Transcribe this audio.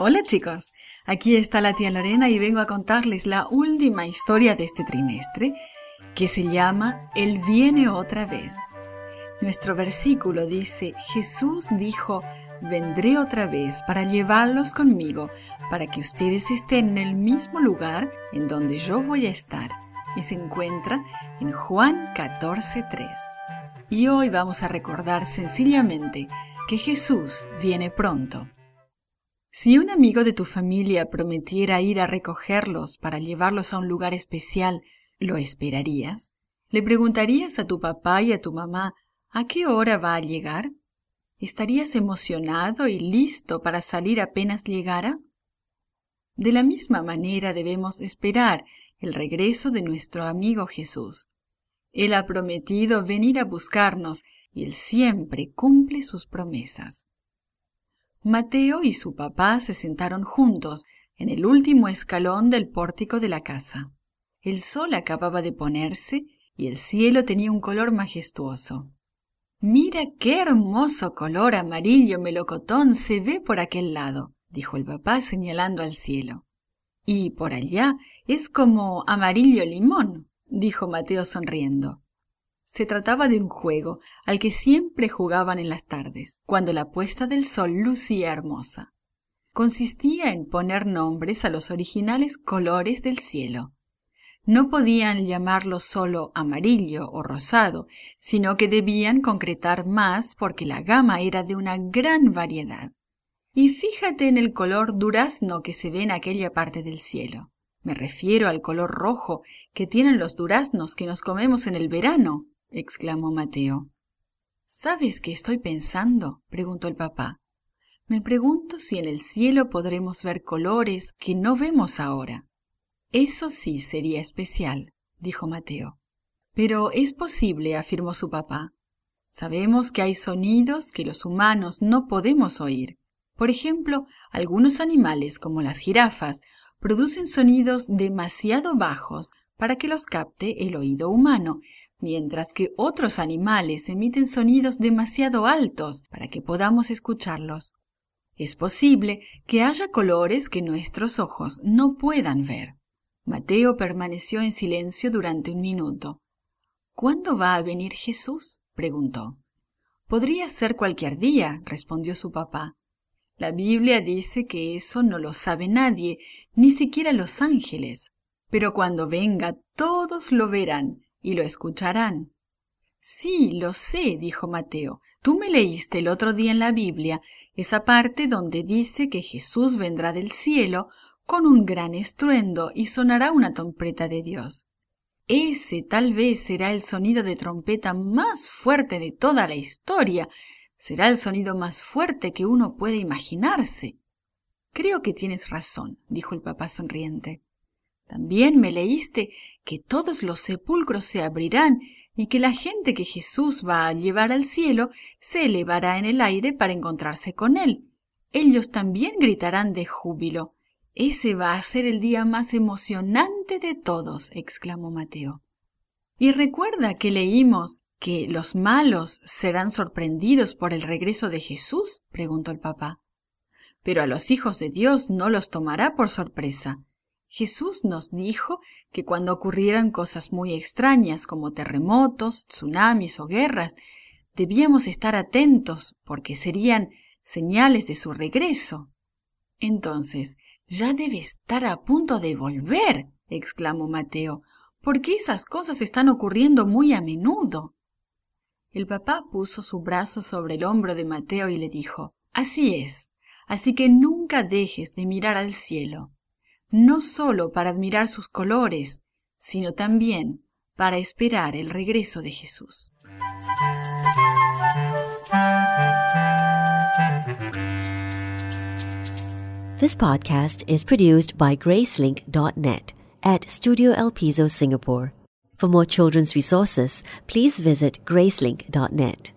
Hola chicos, aquí está la tía Lorena y vengo a contarles la última historia de este trimestre que se llama Él viene otra vez. Nuestro versículo dice, Jesús dijo, vendré otra vez para llevarlos conmigo, para que ustedes estén en el mismo lugar en donde yo voy a estar. Y se encuentra en Juan 14.3. Y hoy vamos a recordar sencillamente que Jesús viene pronto. Si un amigo de tu familia prometiera ir a recogerlos para llevarlos a un lugar especial, ¿lo esperarías? ¿Le preguntarías a tu papá y a tu mamá a qué hora va a llegar? ¿Estarías emocionado y listo para salir apenas llegara? De la misma manera debemos esperar el regreso de nuestro amigo Jesús. Él ha prometido venir a buscarnos y él siempre cumple sus promesas. Mateo y su papá se sentaron juntos en el último escalón del pórtico de la casa. El sol acababa de ponerse y el cielo tenía un color majestuoso. Mira qué hermoso color amarillo melocotón se ve por aquel lado, dijo el papá señalando al cielo. Y por allá es como amarillo limón, dijo Mateo sonriendo. Se trataba de un juego al que siempre jugaban en las tardes, cuando la puesta del sol lucía hermosa. Consistía en poner nombres a los originales colores del cielo no podían llamarlo solo amarillo o rosado, sino que debían concretar más porque la gama era de una gran variedad. Y fíjate en el color durazno que se ve en aquella parte del cielo. Me refiero al color rojo que tienen los duraznos que nos comemos en el verano, exclamó Mateo. ¿Sabes qué estoy pensando? preguntó el papá. Me pregunto si en el cielo podremos ver colores que no vemos ahora. Eso sí sería especial, dijo Mateo. Pero es posible, afirmó su papá. Sabemos que hay sonidos que los humanos no podemos oír. Por ejemplo, algunos animales, como las jirafas, producen sonidos demasiado bajos para que los capte el oído humano, mientras que otros animales emiten sonidos demasiado altos para que podamos escucharlos. Es posible que haya colores que nuestros ojos no puedan ver. Mateo permaneció en silencio durante un minuto. ¿Cuándo va a venir Jesús? preguntó. Podría ser cualquier día, respondió su papá. La Biblia dice que eso no lo sabe nadie, ni siquiera los ángeles. Pero cuando venga todos lo verán y lo escucharán. Sí, lo sé, dijo Mateo. Tú me leíste el otro día en la Biblia esa parte donde dice que Jesús vendrá del cielo con un gran estruendo y sonará una trompeta de Dios. Ese tal vez será el sonido de trompeta más fuerte de toda la historia. Será el sonido más fuerte que uno puede imaginarse. Creo que tienes razón, dijo el papá sonriente. También me leíste que todos los sepulcros se abrirán y que la gente que Jesús va a llevar al cielo se elevará en el aire para encontrarse con él. Ellos también gritarán de júbilo. Ese va a ser el día más emocionante de todos, exclamó Mateo. Y recuerda que leímos que los malos serán sorprendidos por el regreso de Jesús, preguntó el papá. Pero a los hijos de Dios no los tomará por sorpresa. Jesús nos dijo que cuando ocurrieran cosas muy extrañas como terremotos, tsunamis o guerras, debíamos estar atentos porque serían señales de su regreso. Entonces, ya debe estar a punto de volver, exclamó Mateo, porque esas cosas están ocurriendo muy a menudo. El papá puso su brazo sobre el hombro de Mateo y le dijo, Así es, así que nunca dejes de mirar al cielo, no solo para admirar sus colores, sino también para esperar el regreso de Jesús. This podcast is produced by Gracelink.net at Studio El Piso, Singapore. For more children's resources, please visit Gracelink.net.